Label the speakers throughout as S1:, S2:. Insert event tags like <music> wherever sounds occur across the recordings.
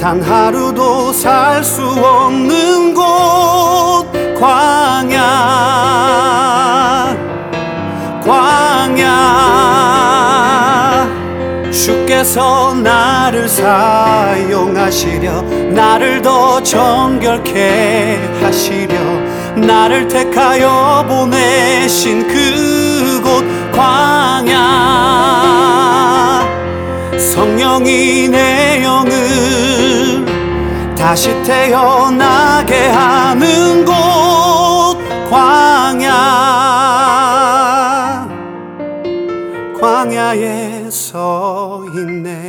S1: 단 하루도 살 수 없는 곳 광야. 광야. 주께서 나를 사용하시려 나를 더 정결케 하시려 나를 택하여 보내신 그곳 광야. 성령이 내 영을 다시 태어나게 하는 곳 광야. 광야에 서 있네.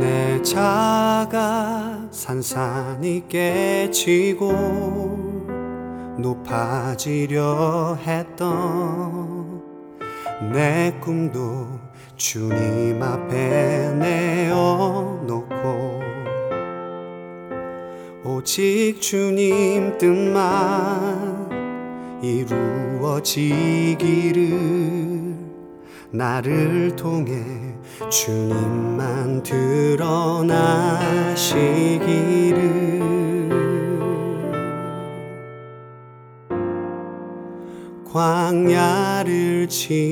S1: 내 자가 산산이 깨지고 높아지려 했던 내 꿈도 주님 앞에 내어놓고 오직 주님 뜻만 이루어지기를 나를 통해 주님만 드러나시기를 광야를 지나며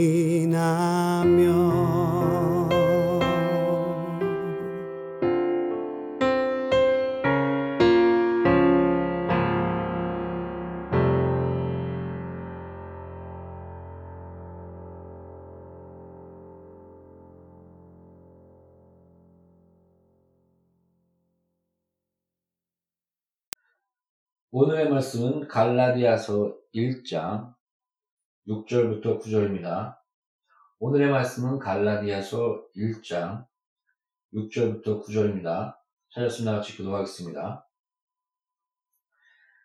S2: 오늘의 말씀은 갈라디아서 1장 6절부터 9절입니다. 오늘의 말씀은 갈라디아서 1장 6절부터 9절입니다. 찾았으면 같이 기도하겠습니다.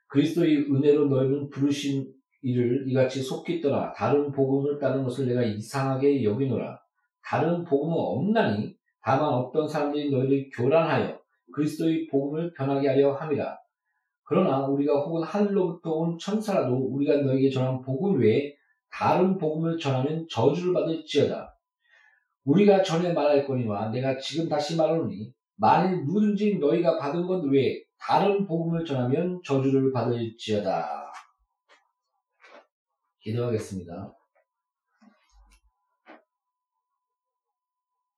S2: 그리스도의 은혜로 너희는 부르신 이를 이같이 속기 떠나 다른 복음을 따르는 것을 내가 이상하게 여기노라. 다른 복음은 없나니 다만 어떤 사람들이 너희를 교란하여 그리스도의 복음을 변하게 하려 함이라. 그러나 우리가 혹은 하늘로부터 온 천사라도 우리가 너희에게 전한 복음 외에 다른 복음을 전하면 저주를 받을지어다. 우리가 전에 말할거니와 내가 지금 다시 말하노니 만일 누구든지 너희가 받은 것 외에 다른 복음을 전하면 저주를 받을지어다. 기도하겠습니다.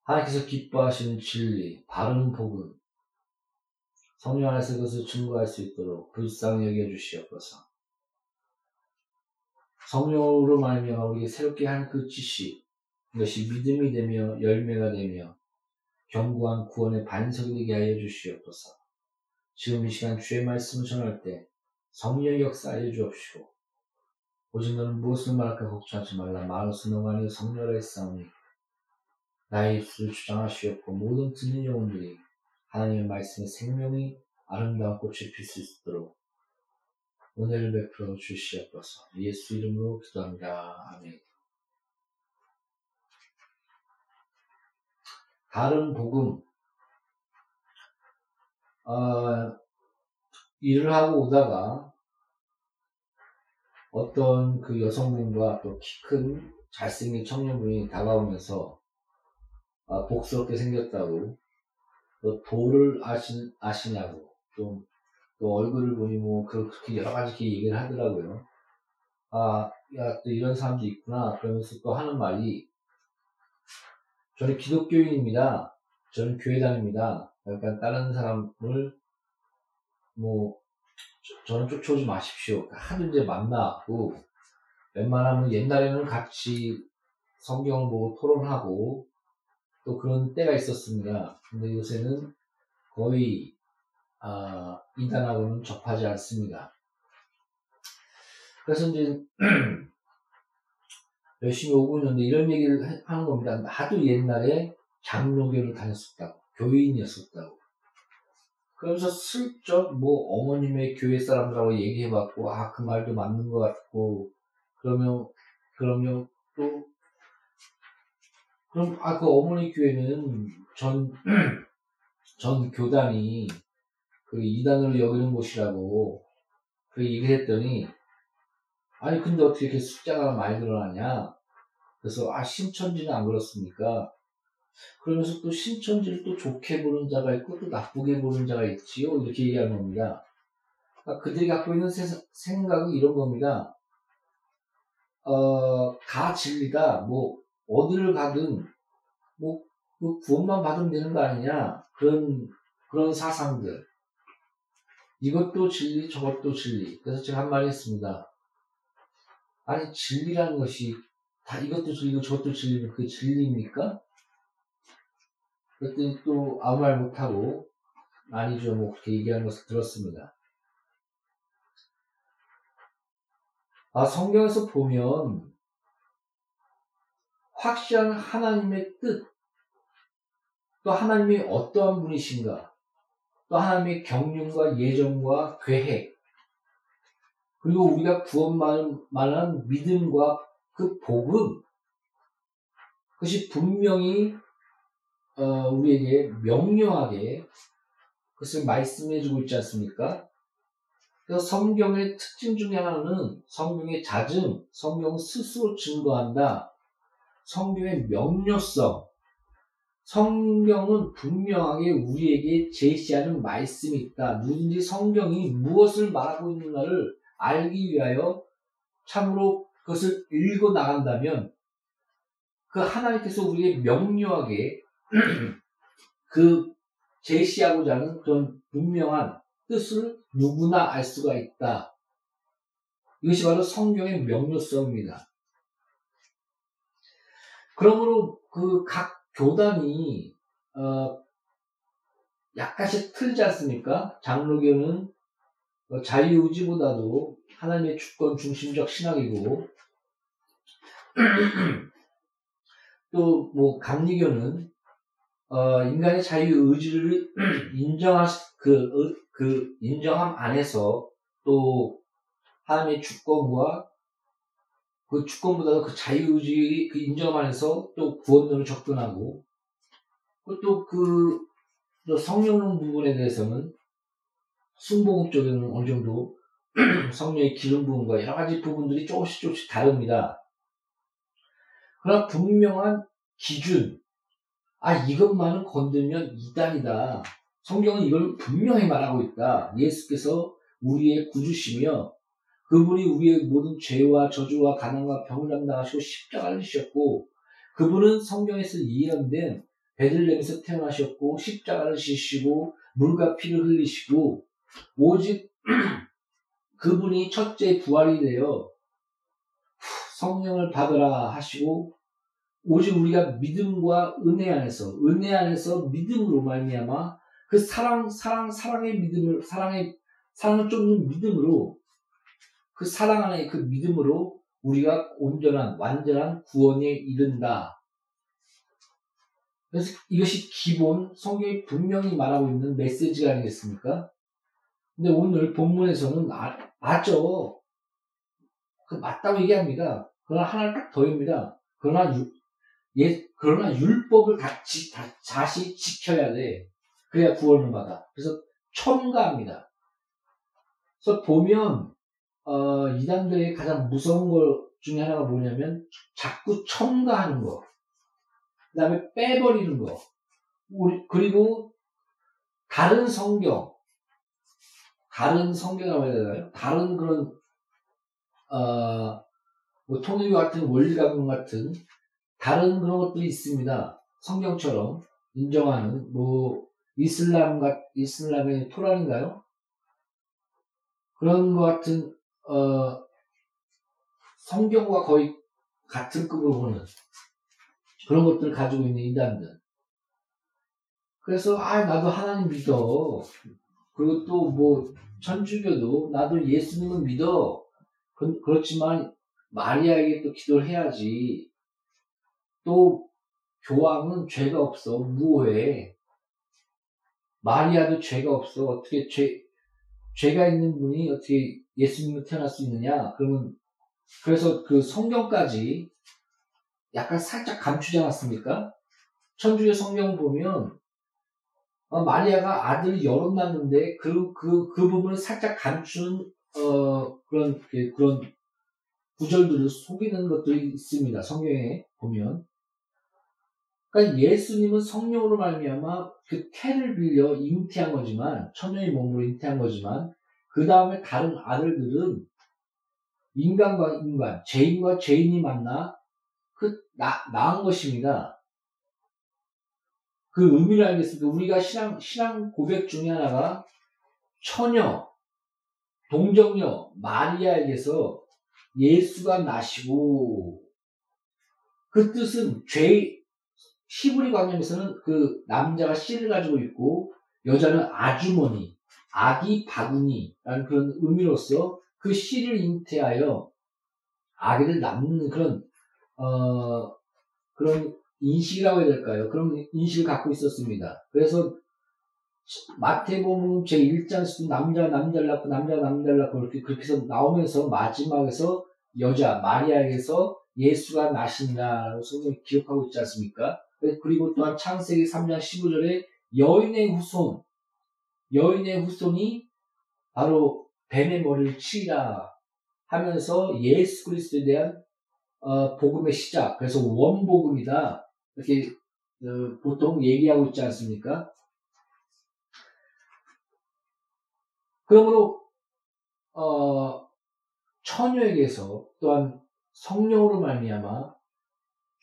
S2: 하나님께서 기뻐하시는 진리, 바른 복음, 성령 안에서 그것을 증거할 수 있도록 불쌍히 여겨주시옵소서. 성령으로 말미암아 우리에게 새롭게 한 그 지식, 이것이 믿음이 되며 열매가 되며 견고한 구원의 반석이 되게 하여 주시옵소서. 지금 이 시간 주의 말씀을 전할 때 성령의 역사하여 주옵시고 오직 너는 무엇을 말할까 걱정하지 말라 너가 아니고 성령을 했사오니 나의 입술을 주장하시옵고 모든 듣는 영혼들이 하나님의 말씀의 생명이 아름다운 꽃을 필수 있도록 은혜를 베풀어 주시옵소서 예수 이름으로 기도합니다. 아멘 다른 복음 어, 일을 하고 오다가 어떤 그 여성분과 또 키 큰 잘생긴 청년분이 다가오면서 아, 복스럽게 생겼다고 또 도를 아시, 아시냐고 좀, 또 얼굴을 보니 뭐 그렇게 여러 가지 얘기를 하더라고요. 아, 야, 또 이런 사람도 있구나. 그러면서 또 하는 말이 저는 기독교인입니다. 저는 교회 다닙니다. 그러니까 다른 사람을 뭐 저 는 쫓아오지 마십시오. 하도 이제 만나고 웬만하면 옛날에는 같이 성경을 보고 토론하고 또 그런 때가 있었습니다. 근데 요새는 거의 아, 이단하고는 접하지 않습니다. 그래서 이제 <clears throat> 열심히 오고 있는데 이런 얘기를 하는 겁니다. 나도 옛날에 장로교를 다녔었다고, 교인이었었다고. 그러면서 슬쩍 뭐 어머님의 교회 사람들하고 얘기해봤고, 아, 그 말도 맞는 것 같고, 그러면, 그러면 또, 그럼, 아, 그 어머니 교회는 전, <clears throat> 전 교단이 그 이단으로 여기는 곳이라고 그 얘기를 했더니, 아니, 근데 어떻게 이렇게 숫자가 많이 늘어나냐? 그래서, 아, 신천지는 안 그렇습니까? 그러면서 또 신천지를 또 좋게 보는 자가 있고 또 나쁘게 보는 자가 있지요. 이렇게 얘기하는 겁니다. 그러니까 그들이 갖고 있는 세, 생각은 이런 겁니다. 어, 가 진리다. 뭐, 어디를 가든, 뭐, 그 구원만 받으면 되는 거 아니냐. 그런, 그런 사상들. 이것도 진리, 저것도 진리. 그래서 제가 한 말이 있습니다. 아니, 진리라는 것이 다 이것도 진리고 저것도 진리면 그게 진리입니까? 그랬더니 또 아무 말 못하고 아니죠 뭐 그렇게 얘기하는 것을 들었습니다. 아 성경에서 보면 확실한 하나님의 뜻, 또 하나님이 어떠한 분이신가, 또 하나님의 경륜과 예정과 계획, 그리고 우리가 구원만한 믿음과 그 복음, 그것이 분명히 어, 우리에게 명료하게 그것을 말씀해주고 있지 않습니까? 그래서 성경의 특징 중에 하나는 성경의 잦음, 성경 스스로 증거한다. 성경의 명료성. 성경은 분명하게 우리에게 제시하는 말씀이 있다. 누군지 성경이 무엇을 말하고 있는가를 알기 위하여 참으로 그것을 읽어 나간다면 그 하나님께서 우리에게 명료하게 <clears throat> 그 제시하고자 하는 그런 분명한 뜻을 누구나 알 수가 있다. 이것이 바로 성경의 명료성입니다. 그러므로 그각 교단이 어 약간씩 틀리지 않습니까? 장로교는 자유의지보다도 하나님의 주권 중심적 신학이고 <clears throat> 또 뭐 감리교는 어, 인간의 자유 의지를 <clears throat> 인정할 그, 그 인정함 안에서 또 하나님의 주권과 그 주권보다도 그 자유의지 그 인정 안에서 또 구원론을 접근하고 또그 성령 부분에 대해서는 순복음 쪽에는 어느 정도 <clears throat> 성령의 기름 부분과 여러 가지 부분들이 조금씩 조금씩 다릅니다. 그러나 분명한 기준, 아, 이것만은 건들면 이단이다. 성경은 이걸 분명히 말하고 있다. 예수께서 우리의 구주시며 그분이 우리의 모든 죄와 저주와 가난과 병을 담당하시고 십자가를 지셨고 그분은 성경에서 예언된 베들렘에서 태어나셨고 십자가를 지시고 물과 피를 흘리시고 오직 <clears throat> 그분이 첫째 부활이 되어 성령을 받으라 하시고 오직 우리가 믿음과 은혜 안에서 은혜 안에서 믿음으로 말미암아 그 사랑 사랑 사랑의 믿음을 사랑의 사랑을 쫓는 믿음으로 그 사랑 안에 그 믿음으로 우리가 온전한 완전한 구원에 이른다. 그래서 이것이 기본 성경이 분명히 말하고 있는 메시지가 아니겠습니까? 근데 오늘 본문에서는 아, 맞죠. 그 맞다고 얘기합니다. 그러나 하나를 딱 더입니다. 그러나 유, 예, 그러나 율법을 같이 다, 다시 지켜야 돼. 그래야 구원을 받아. 그래서 첨가합니다. 그래서 보면 어, 이단들의 가장 무서운 것 중에 하나가 뭐냐면 자꾸 첨가하는 거. 그 다음에 빼버리는 거. 우리, 그리고 다른 성경, 다른 성경이라고 해야 되나요? 다른 그런, 어, 뭐 통일교 같은 원리감론 같은 다른 그런 것들이 있습니다. 성경처럼 인정하는, 뭐, 이슬람 같, 이슬람의 토란인가요? 그런 것 같은, 어, 성경과 거의 같은 급으로 보는 그런 것들을 가지고 있는 이단들. 그래서, 아, 나도 하나님 믿어. 그리고 또 뭐, 천주교도 나도 예수님은 믿어. 그, 그렇지만 마리아에게 또 기도를 해야지. 또 교황은 죄가 없어. 무호해. 마리아도 죄가 없어. 어떻게 죄, 죄가 있는 분이 어떻게 예수님으로 태어날 수 있느냐? 그러면, 그래서 그 성경까지 약간 살짝 감추지 않았습니까? 천주교 성경 보면, 어, 마리아가 아들을 여럿 낳는데, 그, 그, 그 부분을 살짝 감춘, 어, 그런, 그, 그런 구절들을 속이는 것들이 있습니다. 성경에 보면. 그러니까 예수님은 성령으로 말미암아 그 태를 빌려 잉태한 거지만 천녀의 몸으로 잉태한 거지만 그 다음에 다른 아들들은 인간과 인간, 죄인과 죄인이 만나 그 나, 낳은 것입니다. 그 의미를 알겠습니다. 우리가 신앙 신앙 고백 중에 하나가 처녀, 동정녀 마리아에게서 예수가 나시고 그 뜻은 죄 히브리 관념에서는 그 남자가 씨를 가지고 있고 여자는 아주머니, 아기 바구니라는 그런 의미로서 그 씨를 잉태하여 아기를 낳는 그런 어 그런 인식이라고 해야 될까요? 그런 인식을 갖고 있었습니다. 그래서 마태복음 제 1장에서도 남자 남자를 낳고 남자 남자를 낳고 그렇게 그렇게 해서 나오면서 마지막에서 여자 마리아에게서 예수가 나신다라고 성경이 기록하고 있지 않습니까? 그리고 또한 창세기 3장 15절에 여인의 후손, 여인의 후손이 바로 뱀의 머리를 치라 하면서 예수 그리스도에 대한 어, 복음의 시작, 그래서 원복음이다 이렇게 어, 보통 얘기하고 있지 않습니까? 그러므로 어, 처녀에게서 또한 성령으로 말미암아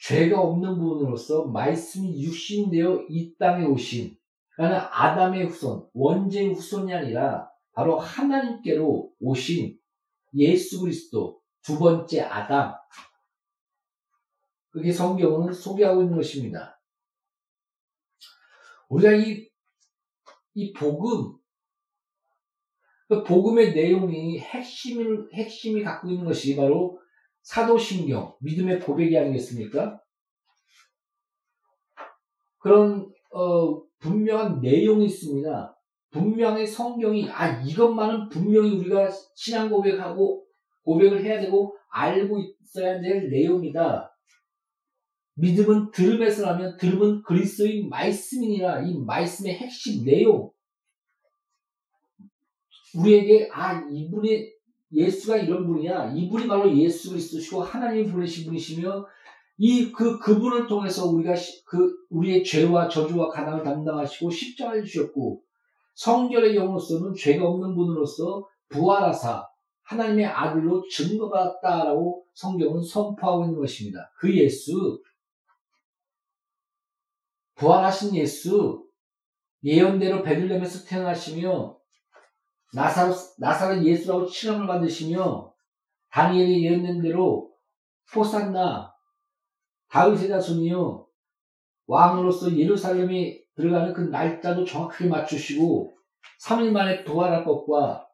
S2: 죄가 없는 분으로서 말씀이 육신되어 이 땅에 오신 그러니까 아담의 후손, 원죄의 후손이 아니라 바로 하나님께로 오신 예수 그리스도 두 번째 아담 그게 성경은 소개하고 있는 것입니다. 우리가 이, 이 복음, 그 복음의 내용이 핵심을, 핵심이 갖고 있는 것이 바로 사도신경, 믿음의 고백이 아니겠습니까? 그런 어, 분명한 내용이 있습니다. 분명히 성경이 아 이것만은 분명히 우리가 신앙 고백하고 고백을 해야 되고 알고 있어야 될 내용이다. 믿음은 들음에서 나면 들음은 그리스도의 말씀이니라. 이 말씀의 핵심 내용. 우리에게 아 이분이 예수가 이런 분이야. 이분이 바로 예수 그리스도시고 하나님이 보내신 분이시며 이 그 그분을 통해서 우리가 시- 그 우리의 죄와 저주와 가난을 담당하시고 십자가를 주셨고 성결의 영으로서는 죄가 없는 분으로서 부활하사 하나님의 아들로 증거받았다라고 성경은 선포하고 있는 것입니다. 그 예수 부활하신 예수 예언대로 베들렘에서 태어나시며 나사로, 나사렛 예수라고 칭함을 받으시며 다니엘이 예언된 대로 호산나 다윗의 자손이요 왕으로서 예루살렘에 들어가는 그 날짜도 정확하게 맞추시고 3일 만에 부활할 것과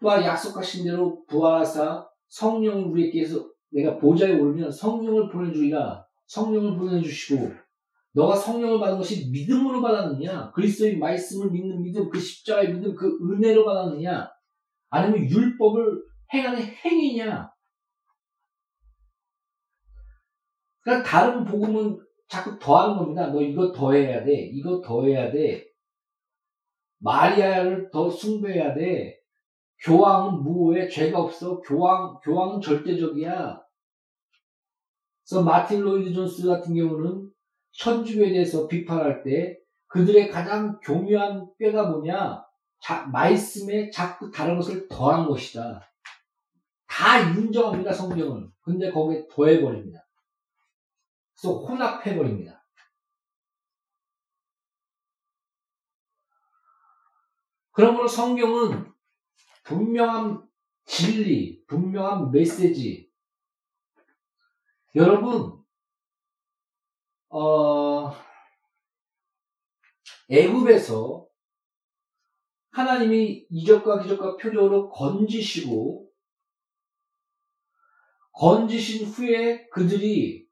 S2: 또한 약속하신 대로 부활하사 성령을 우리에게서 내가 보좌에 오르면 성령을 보내주리라. 성령을 보내주시고 너가 성령을 받은 것이 믿음으로 받았느냐? 그리스도의 말씀을 믿는 믿음 그 십자가의 믿음 그 은혜로 받았느냐? 아니면 율법을 행하는 행위냐 그러니까 다른 복음은 자꾸 더하는 겁니다. 너 이거 더해야 돼. 이거 더해야 돼. 마리아를 더 숭배해야 돼. 교황은 무호해. 죄가 없어. 교황, 교황은 절대적이야. 그래서 마틴 로이드 존스 같은 경우는 천주교에 대해서 비판할 때 그들의 가장 교묘한 뼈가 뭐냐? 자, 말씀에 자꾸 다른 것을 더한 것이다. 다 인정합니다, 성경은. 근데 거기에 더해버립니다. 그래서 혼합해버립니다. 그러므로 성경은 분명한 진리, 분명한 메시지. 여러분, 어, 애굽에서 하나님이 이적과 기적과 표적으로 건지시고 건지신 후에 그들이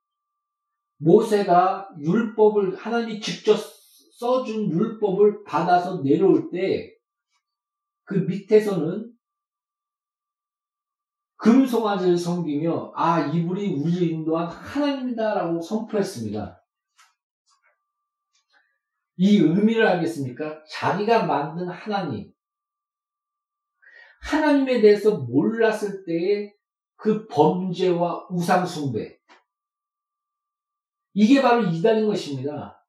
S2: 모세가 율법을 하나님이 직접 써준 율법을 받아서 내려올 때 그 밑에서는 금송아지를 섬기며 아 이분이 우리를 인도한 하나님이다라고 선포했습니다. 이 의미를 알겠습니까? 자기가 만든 하나님 하나님에 대해서 몰랐을 때의 그 범죄와 우상숭배 이게 바로 이단인 것입니다.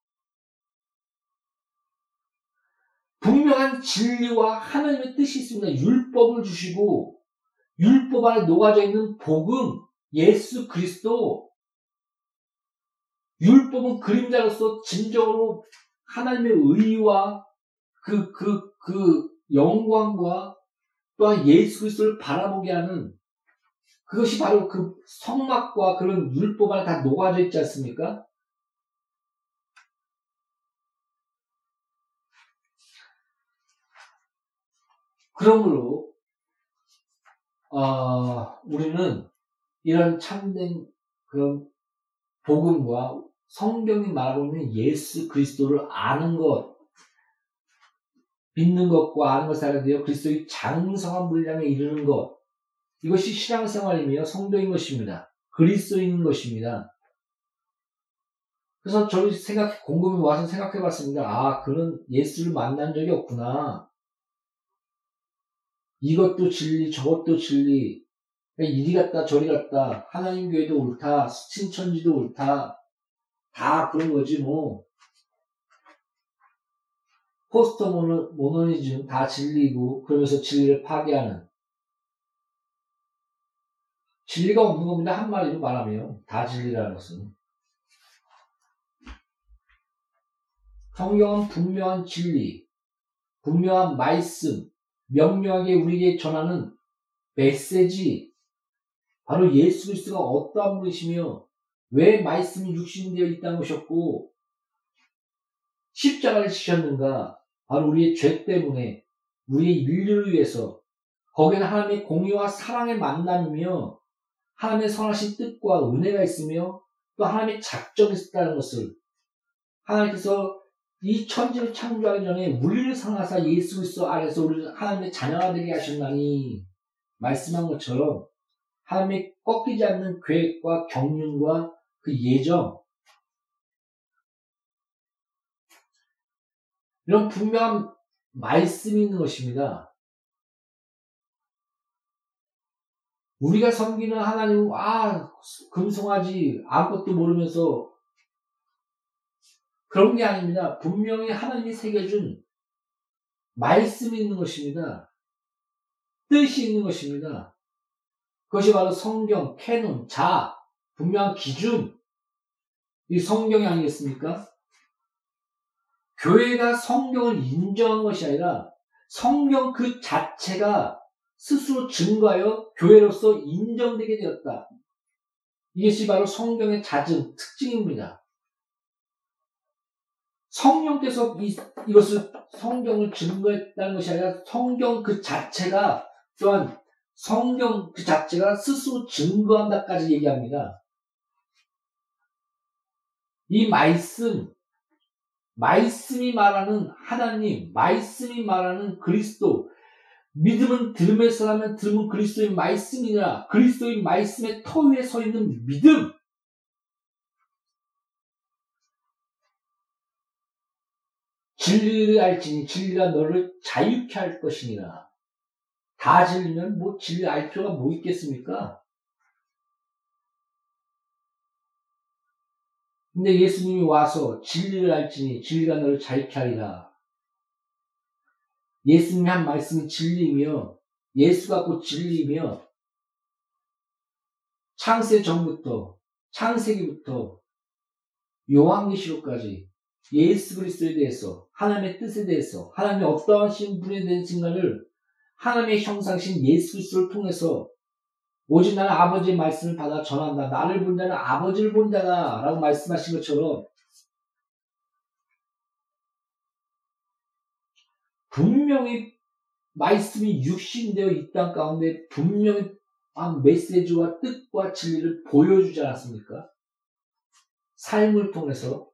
S2: 분명한 진리와 하나님의 뜻이 있습니다. 율법을 주시고 율법 안에 녹아져 있는 복음, 예수 그리스도 율법은 그림자로서 진정으로 하나님의 의와 그, 그, 그 영광과 또한 예수 그리스도를 바라보게 하는 그것이 바로 그 성막과 그런 율법 안에 다 녹아져 있지 않습니까? 그러므로 어, 우리는 이런 참된 그런 복음과 성경이 말하고 있는 예수 그리스도를 아는 것, 믿는 것과 아는 것을 알게 되어 그리스도의 장성한 분량에 이르는 것, 이것이 신앙생활이며 성도인 것입니다. 그리스도인 것입니다. 그래서 저를 생각, 곰곰이 와서 생각해 봤습니다. 아, 그는 예수를 만난 적이 없구나. 이것도 진리, 저것도 진리. 이리 갔다 저리 갔다. 하나님 교회도 옳다. 수친천지도 옳다. 다 그런 거지 뭐. 포스터 모노, 모노니즘 다 진리고 그러면서 진리를 파괴하는. 진리가 없는 겁니다. 한마디로 말하면 다 진리라는 것은. 성경은 분명한 진리, 분명한 말씀, 명료하게 우리에게 전하는 메시지, 바로 예수 그리스도가 어떠한 분이시며 왜 말씀이 육신되어 있다는 것이었고 십자가를 지셨는가? 바로 우리의 죄 때문에 우리의 인류를 위해서 거기는 하나님의 공의와 사랑의 만남이며 하나님의 선하신 뜻과 은혜가 있으며 또 하나님의 작정이 있다는 것을 하나님께서 이 천지를 창조하기 전에 우리를 사랑하사 예수 그리스도 안에서 우리를 하나님의 자녀가 되게 하셨나니 말씀한 것처럼 하나님의 꺾이지 않는 계획과 경륜과 그 예정 이런 분명한 말씀이 있는 것입니다. 우리가 섬기는 하나님은 아 금송아지 아무것도 모르면서 그런 게 아닙니다. 분명히 하나님이 새겨준 말씀이 있는 것입니다. 뜻이 있는 것입니다. 그것이 바로 성경, 캐논, 자, 분명한 기준, 이 성경이 아니겠습니까? 교회가 성경을 인정한 것이 아니라 성경 그 자체가 스스로 증거하여 교회로서 인정되게 되었다. 이것이 바로 성경의 잦은 특징입니다. 성령께서 이, 이것을 성경을 증거했다는 것이 아니라 성경 그 자체가 또한 성경 그 자체가 스스로 증거한다까지 얘기합니다. 이 말씀, 말씀이 말하는 하나님, 말씀이 말하는 그리스도, 믿음은 들음에서 하면 들음은 그리스도의 말씀이라 그리스도의 말씀의 터 위에 서 있는 믿음. 진리를 알지니 진리가 너를 자유케 할 것이니라. 다 진리면 뭐 진리 알 필요가 뭐 있겠습니까? 근데 예수님이 와서 진리를 알지니 진리가 너를 자유케 하리라. 예수님이 한 말씀이 진리이며 예수가 곧 진리이며 창세 전부터 창세기부터 요한계시록까지 예수 그리스도에 대해서 하나님의 뜻에 대해서 하나님의 어떠한 신분에 대해서인가를 하나님의 형상신 예수 그리스도를 통해서 오직 나는 아버지의 말씀을 받아 전한다. 나를 본 자는 아버지를 본 자다. 라고 말씀하신 것처럼 분명히 말씀이 육신되어 이 땅 가운데 분명히 메시지와 뜻과 진리를 보여주지 않았습니까? 삶을 통해서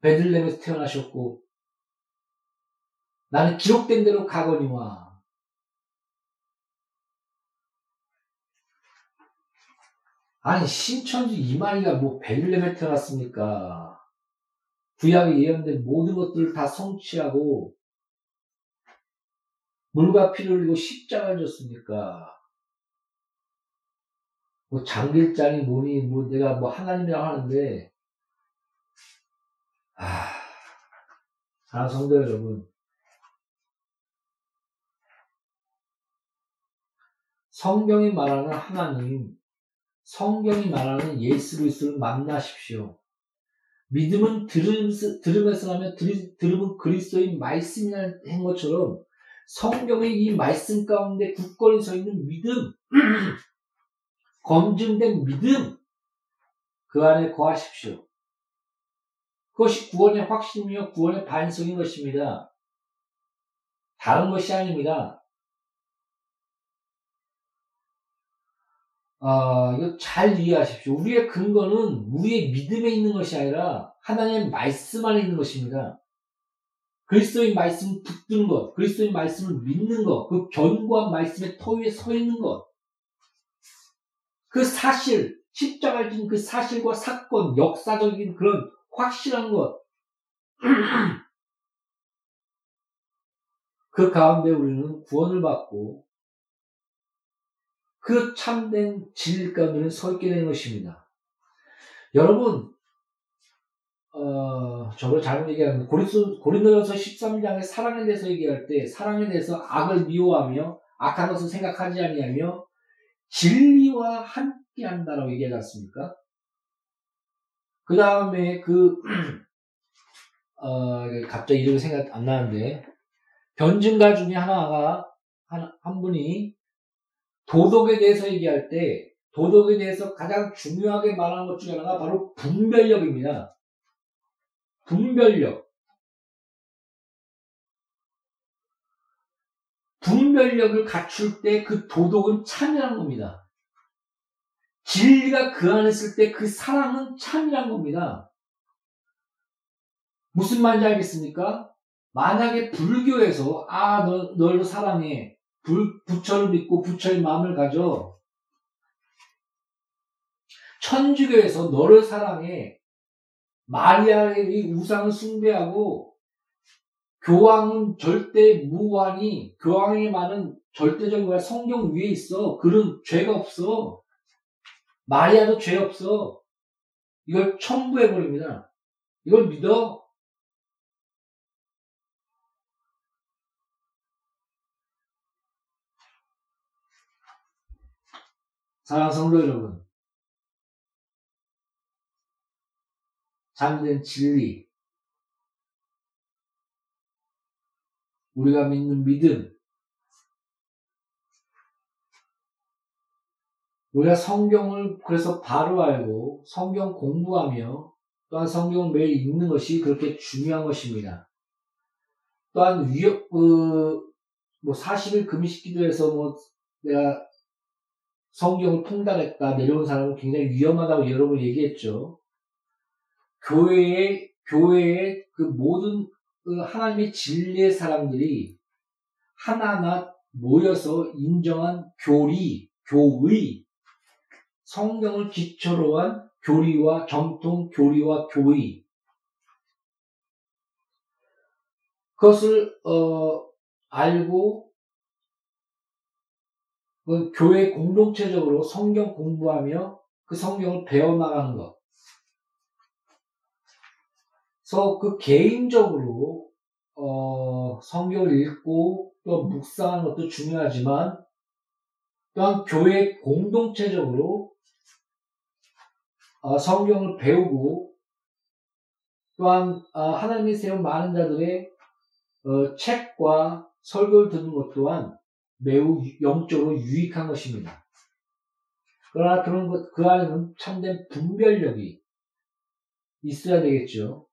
S2: 베들렘에서 태어나셨고 나는 기록된 대로 가거니와 아니 신천지 이마이가 뭐 베들렘에 태어났습니까? 구약에 예언된 모든 것들을 다 성취하고 물과 피를 흘리고 십자가를 줬습니까? 뭐 장길장이 뭐니 뭐 내가 뭐 하나님이라고 하는데 아, 사랑 성도 여러분 성경이 말하는 하나님 성경이 말하는 예수 그리스도를 만나십시오. 믿음은 들으면서, 들으면서 하면 들으면 그리스도의 말씀이라는 것처럼 성경의 이 말씀 가운데 굳건히 서 있는 믿음, <clears throat> 검증된 믿음, 그 안에 거하십시오. 그것이 구원의 확신이며 구원의 반성인 것입니다. 다른 것이 아닙니다. 아, 이거 잘 이해하십시오. 우리의 근거는 우리의 믿음에 있는 것이 아니라 하나님의 말씀 안에 있는 것입니다. 그리스도의 말씀을 붙드는 것, 그리스도의 말씀을 믿는 것, 그 견고한 말씀의 터 위에 서 있는 것, 그 사실, 십자가를 진 그 사실과 사건, 역사적인 그런 확실한 것, <clears throat> 그 가운데 우리는 구원을 받고 그 참된 진리 가운데는 서 있게 되는 것입니다. 여러분, 어, 저걸 잘못 얘기하는데, 고린도, 고린도전서 13장에 사랑에 대해서 얘기할 때, 사랑에 대해서 악을 미워하며, 악한 것을 생각하지 아니하며, 진리와 함께 한다라고 얘기하지 않습니까? 그 다음에 그, <clears throat> 어, 갑자기 이름이 생각 안 나는데, 변증가 중에 하나가, 한, 한 분이 도덕에 대해서 얘기할 때, 도덕에 대해서 가장 중요하게 말하는 것 중에 하나가 바로 분별력입니다. 분별력. 분별력을 갖출 때 그 도덕은 참이란 겁니다. 진리가 그 안에 있을 때 그 사랑은 참이란 겁니다. 무슨 말인지 알겠습니까? 만약에 불교에서 아, 너, 널도 사랑해. 불, 부처를 믿고 부처의 마음을 가져. 천주교에서 너를 사랑해 마리아의 우상을 숭배하고 교황은 절대 무관이 교황의 말은 절대적인 거야. 성경 위에 있어. 그런 죄가 없어. 마리아도 죄 없어. 이걸 첨부해 버립니다. 이걸 믿어? 사랑 성도 여러분 잠든 진리 우리가 믿는 믿음 우리가 성경을 그래서 바로 알고 성경 공부하며 또한 성경을 매일 읽는 것이 그렇게 중요한 것입니다. 또한 위협, 그, 뭐 40일 금식 기도에서 뭐 내가 성경을 통달했다 내려온 사람은 굉장히 위험하다고 여러 분 얘기했죠. 교회의, 교회의 그 모든 그 하나님의 진리의 사람들이 하나하나 모여서 인정한 교리, 교의, 성경을 기초로 한 교리와 정통 교리와 교의 그것을 어, 알고 그 교회 공동체적으로 성경 공부하며 그 성경을 배워나가는 것. 그래서 그 개인적으로 어, 성경을 읽고 또 묵상하는 것도 중요하지만 또한 교회 공동체적으로 어, 성경을 배우고 또한 어, 하나님이 세운 많은 자들의 어, 책과 설교를 듣는 것 또한 매우 영적으로 유익한 것입니다. 그러나 그런 것, 그 안에는 참된 분별력이 있어야 되겠죠.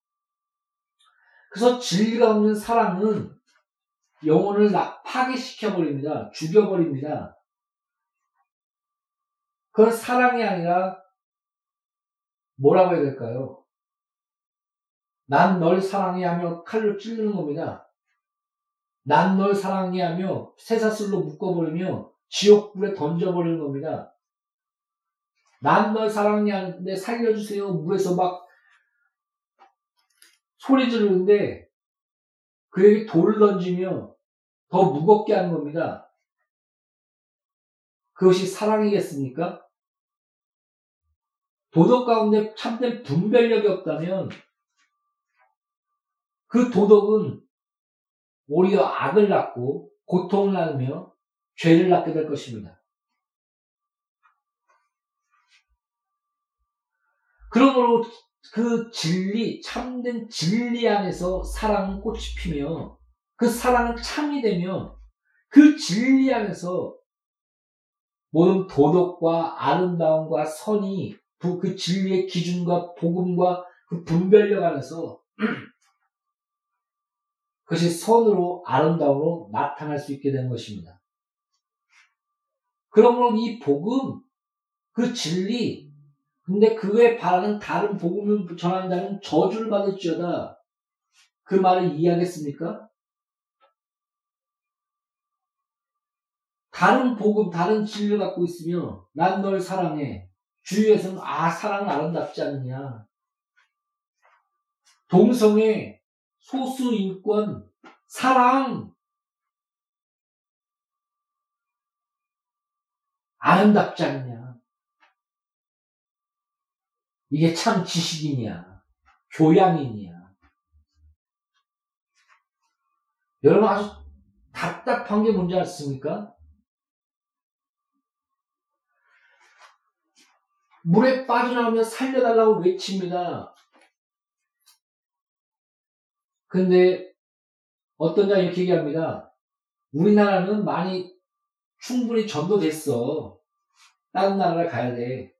S2: 그래서 진리가 없는 사랑은 영혼을 파괴시켜버립니다. 죽여버립니다. 그건 사랑이 아니라 뭐라고 해야 될까요? 난 널 사랑해 하며 칼로 찌르는 겁니다. 난 널 사랑해 하며 쇠사슬로 묶어버리며 지옥불에 던져버리는 겁니다. 난 널 사랑해 하는데 살려주세요. 물에서 막 소리 지르는데 그에게 돌을 던지며 더 무겁게 하는 겁니다. 그것이 사랑이겠습니까? 도덕 가운데 참된 분별력이 없다면 그 도덕은 오히려 악을 낳고 고통을 낳으며 죄를 낳게 될 것입니다. 그러므로 그 진리, 참된 진리 안에서 사랑은 꽃이 피며 그 사랑은 참이 되며 그 진리 안에서 모든 도덕과 아름다움과 선이 그 진리의 기준과 복음과 그 분별력 안에서 <clears throat> 그것이 선으로 아름다움으로 나타날 수 있게 되는 것입니다. 그러므로 이 복음, 그 진리, 근데 그에 바라는 다른 복음을 전한다는 저주를 받을지어다. 그 말을 이해하겠습니까? 다른 복음, 다른 진리를 갖고 있으며 난 널 사랑해. 주위에서는 아 사랑은 아름답지 않느냐. 동성애, 소수 인권, 사랑 아름답지 않냐. 이게 참 지식이냐, 교양이냐. 여러분 아주 답답한 게 뭔지 아십니까? 물에 빠져나오면 살려달라고 외칩니다. 근데 어떤 자 이렇게 얘기합니다. 우리나라는 많이 충분히 전도됐어. 다른 나라를 가야 돼.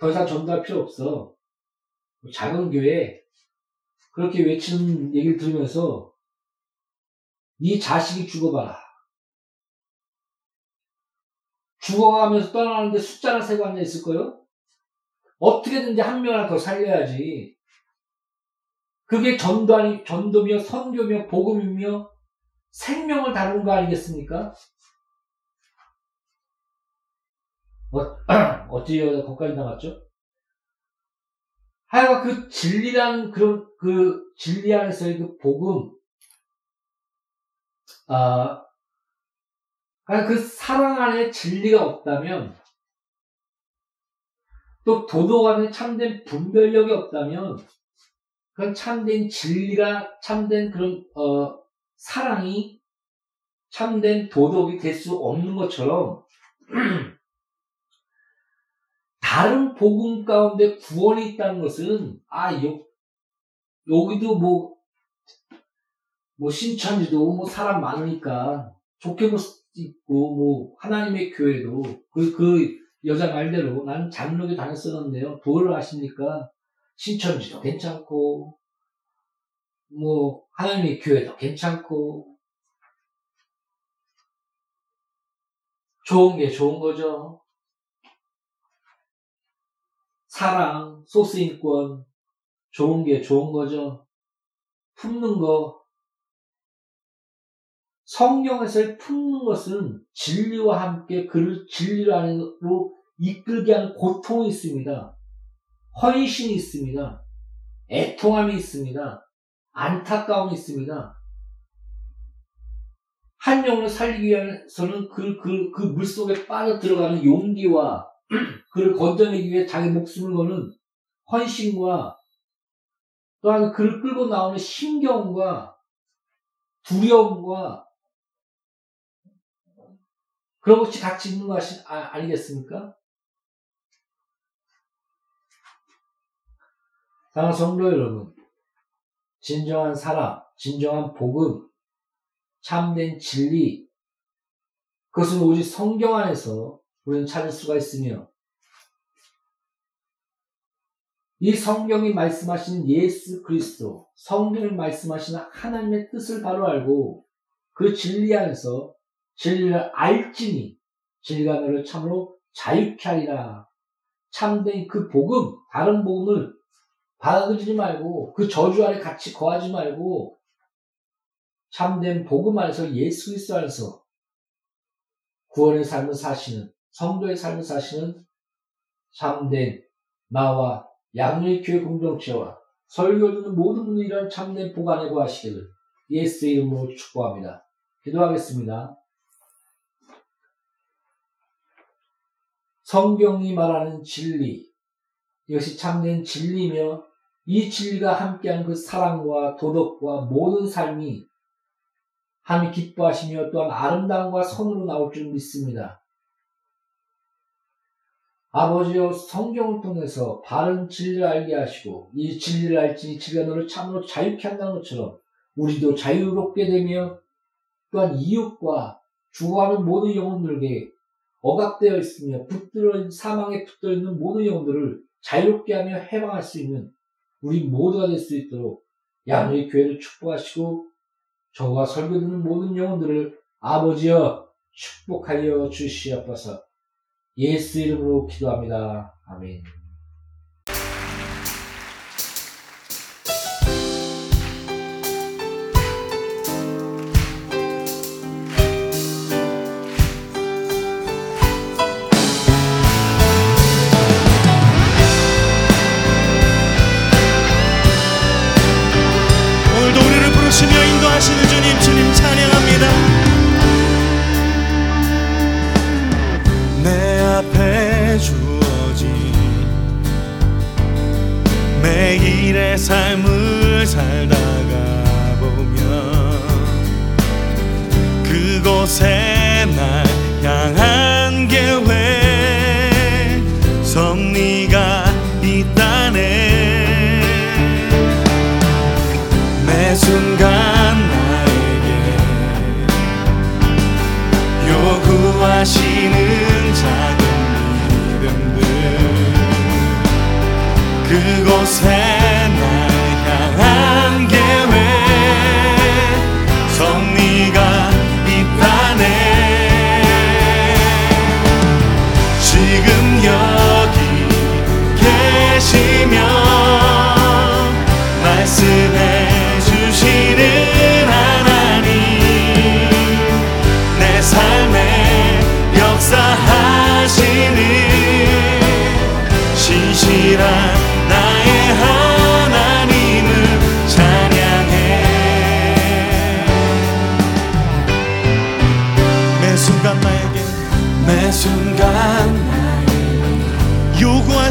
S2: 더 이상 전도할 필요 없어. 작은 교회 그렇게 외치는 얘기를 들으면서 네 자식이 죽어봐라. 죽어가면서 떠나는데 숫자나 세고 앉아 있을 거요? 어떻게든지 한 명을 더 살려야지. 그게 전도 아니, 전도며 선교며 복음이며 생명을 다루는 거 아니겠습니까? 어, <clears throat> 어찌 거기까지 나갔죠? 하여간 그 진리라는 그런 그 진리 안에서의 그 복음, 아, 그 사랑 안에 진리가 없다면, 또 도덕 안에 참된 분별력이 없다면, 그건 참된 진리가 참된 그런 어, 사랑이 참된 도덕이 될 수 없는 것처럼 <clears throat> 다른 복음 가운데 구원이 있다는 것은 아 요, 여기도 뭐, 뭐 신천지도 뭐 사람 많으니까 좋게 볼 수 있고 뭐 하나님의 교회도 그, 그 여자 말대로 나는 장로교 다녔었는데요 도를 아십니까 신천지도 괜찮고 뭐 하나님의 교회도 괜찮고 좋은 게 좋은 거죠. 사랑, 소스 인권, 좋은 게 좋은 거죠. 품는 거, 성경에서 품는 것은 진리와 함께 그를 진리로 안으로 이끌게 하는 고통이 있습니다. 헌신이 있습니다. 애통함이 있습니다. 안타까움이 있습니다. 한 영혼을 살리기 위해서는 그, 그, 그 물속에 빠져 들어가는 용기와 <clears throat> 그를 건져내기 위해 자기 목숨을 거는 헌신과 또한 그를 끌고 나오는 신경과 두려움과 그런 것이 같이 있는 것이 아, 아니겠습니까? 사랑하는 성도 여러분, 진정한 사랑, 진정한 복음, 참된 진리, 그것은 오직 성경 안에서 우리는 찾을 수가 있으며, 이 성경이 말씀하시는 예수 그리스도, 성경이 말씀하시는 하나님의 뜻을 바로 알고 그 진리 안에서 진리를 알지니 진리가 너를 참으로 자유케 하리라. 참된 그 복음, 다른 복음을 받아들이지 말고 그 저주 아래 같이 거하지 말고 참된 복음 안에서 예수 그리스도 안에서 구원의 삶을 사시는 성도의 삶을 사시는 참된 나와 양의 교회 공동체와 설교 듣는 모든 분들이 이런 참된 복 안에 거하시기를 예수의 이름으로 축복합니다. 기도하겠습니다. 성경이 말하는 진리, 이것이 참된 진리며 이 진리가 함께한 그 사랑과 도덕과 모든 삶이 하나님 기뻐하시며 또한 아름다움과 선으로 나올 줄 믿습니다. 아버지여 성경을 통해서 바른 진리를 알게 하시고 이 진리를 알지 너를 참으로 자유케 한다는 것처럼 우리도 자유롭게 되며 또한 이웃과 주하는 모든 영혼들에게 억압되어 있으며 붙들어 사망에 붙들어 있는 모든 영혼들을 자유롭게 하며 해방할 수 있는 우리 모두가 될 수 있도록 양의 교회를 축복하시고 저와 설교 듣는 모든 영혼들을 아버지여 축복하여 주시옵소서. 예수 이름으로 기도합니다. 아멘.
S3: 매일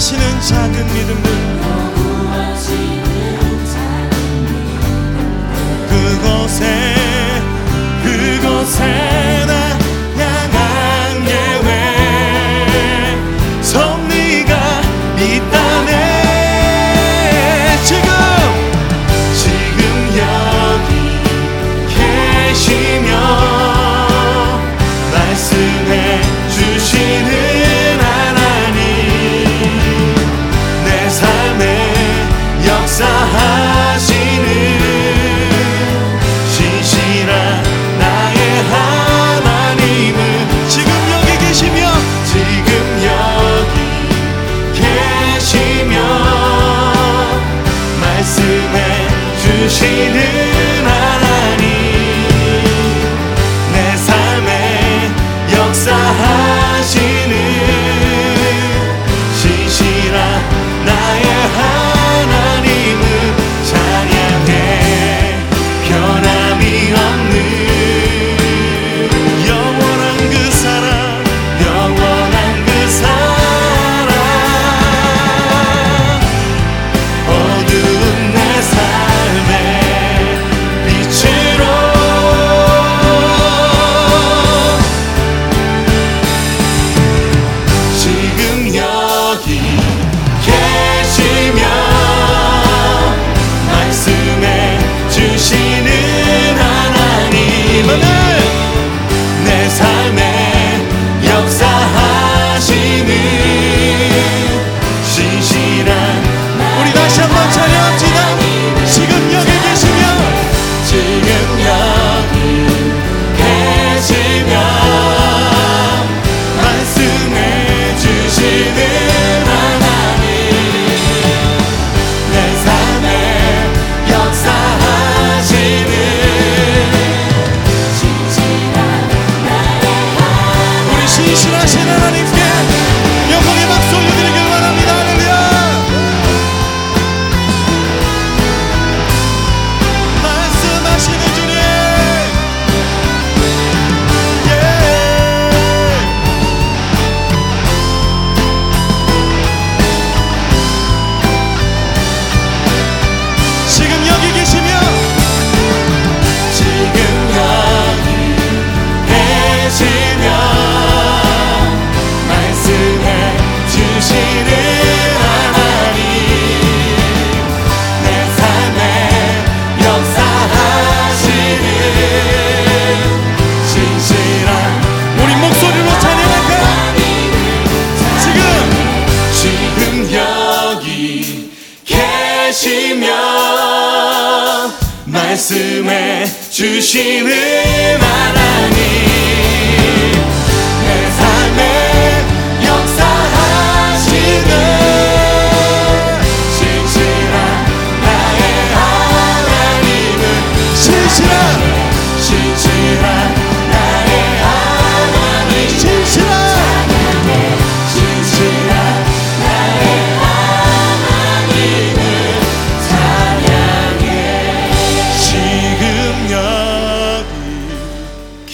S3: 지키시는 작은 믿음들.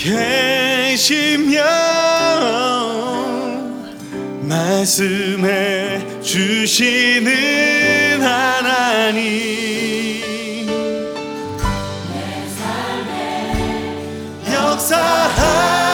S3: 계시며 말씀해 주시는 하나님. 내 삶에 역사하